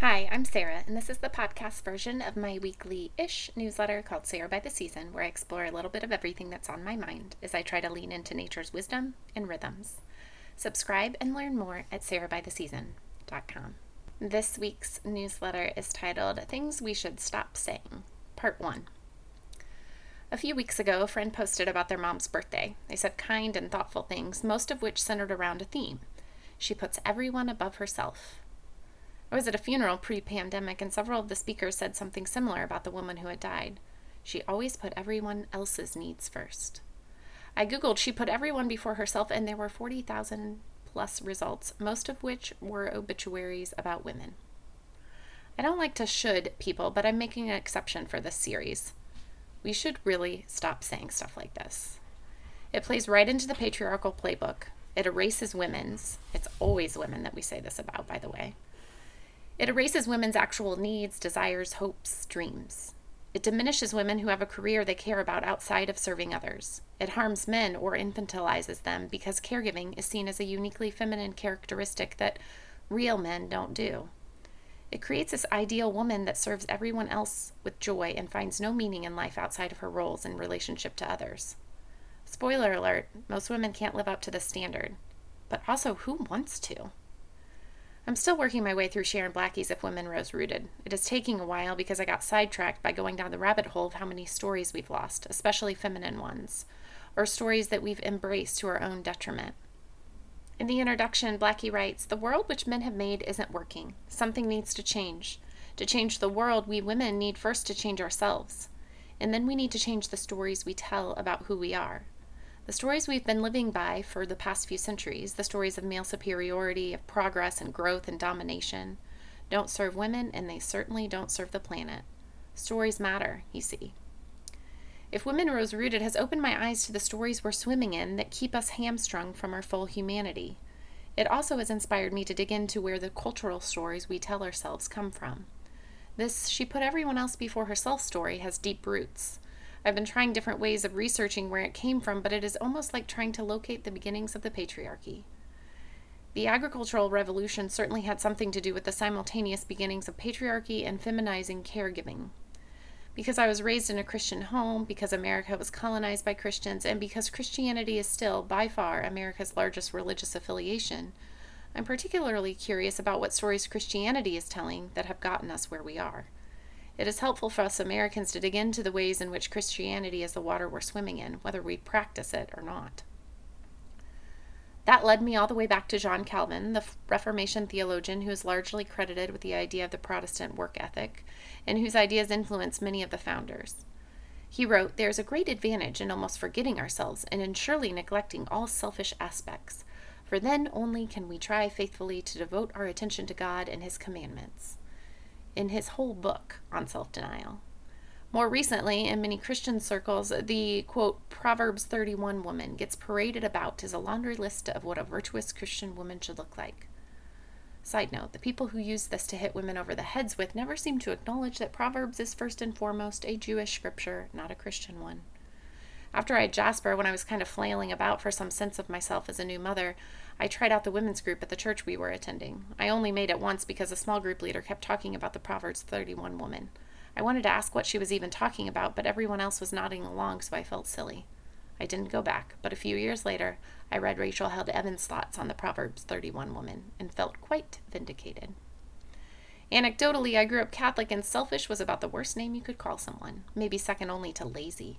Hi, I'm Sara, and this is the podcast version of my weekly ish newsletter called Sara by the Season, where I explore a little bit of everything that's on my mind as I try to lean into nature's wisdom and rhythms. Subscribe and learn more at sarabytheseason.com. This week's newsletter is titled Things We Should Stop Saying, Part 1. A few weeks ago, a friend posted about their mom's birthday. They said kind and thoughtful things, most of which centered around a theme. She puts everyone above herself. I was at a funeral pre pandemic, and several of the speakers said something similar about the woman who had died. She always put everyone else's needs first. I Googled, she put everyone before herself, and there were 40,000 plus results, most of which were obituaries about women. I don't like to should people, but I'm making an exception for this series. We should really stop saying stuff like this. It plays right into the patriarchal playbook. It erases women's. It's always women that we say this about, by the way. It erases women's actual needs, desires, hopes, dreams. It diminishes women who have a career they care about outside of serving others. It harms men or infantilizes them because caregiving is seen as a uniquely feminine characteristic that real men don't do. It creates this ideal woman that serves everyone else with joy and finds no meaning in life outside of her roles in relationship to others. Spoiler alert most women can't live up to this standard. But also, who wants to? I'm still working my way through Sharon Blackie's If Women Rose Rooted. It is taking a while because I got sidetracked by going down the rabbit hole of how many stories we've lost, especially feminine ones, or stories that we've embraced to our own detriment. In the introduction, Blackie writes The world which men have made isn't working. Something needs to change. To change the world, we women need first to change ourselves. And then we need to change the stories we tell about who we are. The stories we've been living by for the past few centuries, the stories of male superiority, of progress and growth and domination, don't serve women and they certainly don't serve the planet. Stories matter, you see. If Women Rose Rooted has opened my eyes to the stories we're swimming in that keep us hamstrung from our full humanity. It also has inspired me to dig into where the cultural stories we tell ourselves come from. This she put everyone else before herself story has deep roots. I've been trying different ways of researching where it came from, but it is almost like trying to locate the beginnings of the patriarchy. The agricultural revolution certainly had something to do with the simultaneous beginnings of patriarchy and feminizing caregiving. Because I was raised in a Christian home, because America was colonized by Christians, and because Christianity is still, by far, America's largest religious affiliation, I'm particularly curious about what stories Christianity is telling that have gotten us where we are. It is helpful for us Americans to dig into the ways in which Christianity is the water we're swimming in, whether we practice it or not. That led me all the way back to John Calvin, the Reformation theologian who is largely credited with the idea of the Protestant work ethic, and whose ideas influenced many of the founders. He wrote, There is a great advantage in almost forgetting ourselves and in surely neglecting all selfish aspects, for then only can we try faithfully to devote our attention to God and His commandments in his whole book on self denial. More recently, in many Christian circles, the quote, Proverbs 31 woman gets paraded about as a laundry list of what a virtuous Christian woman should look like. Side note the people who use this to hit women over the heads with never seem to acknowledge that Proverbs is first and foremost a Jewish scripture, not a Christian one. After I had Jasper, when I was kind of flailing about for some sense of myself as a new mother, I tried out the women's group at the church we were attending. I only made it once because a small group leader kept talking about the Proverbs 31 woman. I wanted to ask what she was even talking about, but everyone else was nodding along, so I felt silly. I didn't go back, but a few years later, I read Rachel Held Evans' thoughts on the Proverbs 31 woman and felt quite vindicated. Anecdotally, I grew up Catholic, and selfish was about the worst name you could call someone, maybe second only to lazy.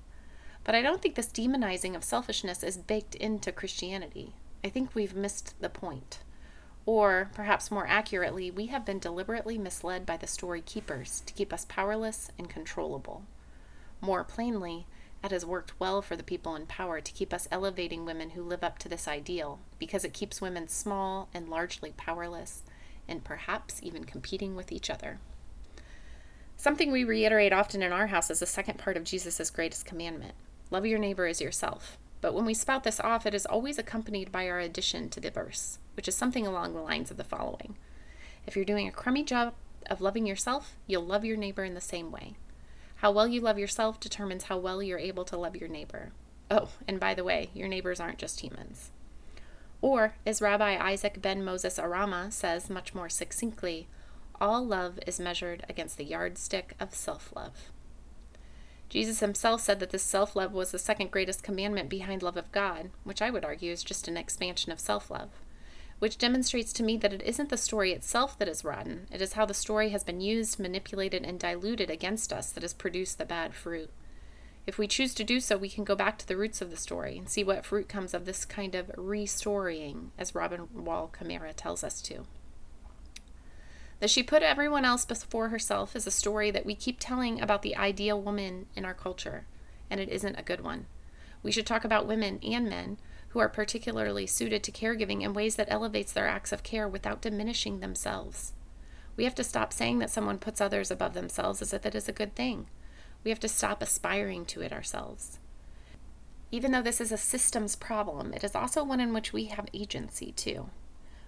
But I don't think this demonizing of selfishness is baked into Christianity. I think we've missed the point. Or, perhaps more accurately, we have been deliberately misled by the story keepers to keep us powerless and controllable. More plainly, it has worked well for the people in power to keep us elevating women who live up to this ideal because it keeps women small and largely powerless and perhaps even competing with each other. Something we reiterate often in our house is the second part of Jesus' greatest commandment love your neighbor as yourself. But when we spout this off, it is always accompanied by our addition to the verse, which is something along the lines of the following If you're doing a crummy job of loving yourself, you'll love your neighbor in the same way. How well you love yourself determines how well you're able to love your neighbor. Oh, and by the way, your neighbors aren't just humans. Or, as Rabbi Isaac ben Moses Arama says much more succinctly, all love is measured against the yardstick of self love. Jesus himself said that this self love was the second greatest commandment behind love of God, which I would argue is just an expansion of self love, which demonstrates to me that it isn't the story itself that is rotten, it is how the story has been used, manipulated, and diluted against us that has produced the bad fruit. If we choose to do so, we can go back to the roots of the story and see what fruit comes of this kind of restorying, as Robin Wall Kimmerer tells us to. That she put everyone else before herself is a story that we keep telling about the ideal woman in our culture, and it isn't a good one. We should talk about women and men who are particularly suited to caregiving in ways that elevates their acts of care without diminishing themselves. We have to stop saying that someone puts others above themselves as if it is a good thing. We have to stop aspiring to it ourselves. Even though this is a systems problem, it is also one in which we have agency too.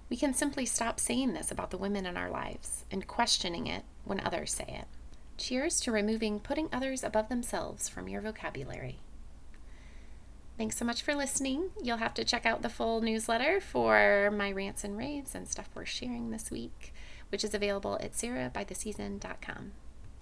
We can simply stop saying this about the women in our lives and questioning it when others say it. Cheers to removing putting others above themselves from your vocabulary. Thanks so much for listening. You'll have to check out the full newsletter for my rants and raves and stuff we're sharing this week, which is available at sarabytheseason.com.